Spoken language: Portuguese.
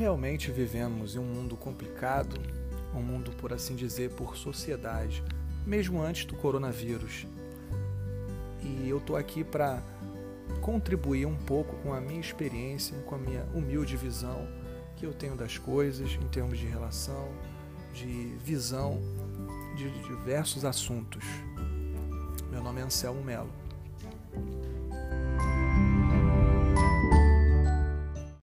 realmente vivemos em um mundo complicado, um mundo, por assim dizer, por sociedade, mesmo antes do coronavírus. E eu estou aqui para contribuir um pouco com a minha experiência, com a minha humilde visão que eu tenho das coisas em termos de relação, de visão de diversos assuntos. Meu nome é Anselmo Melo.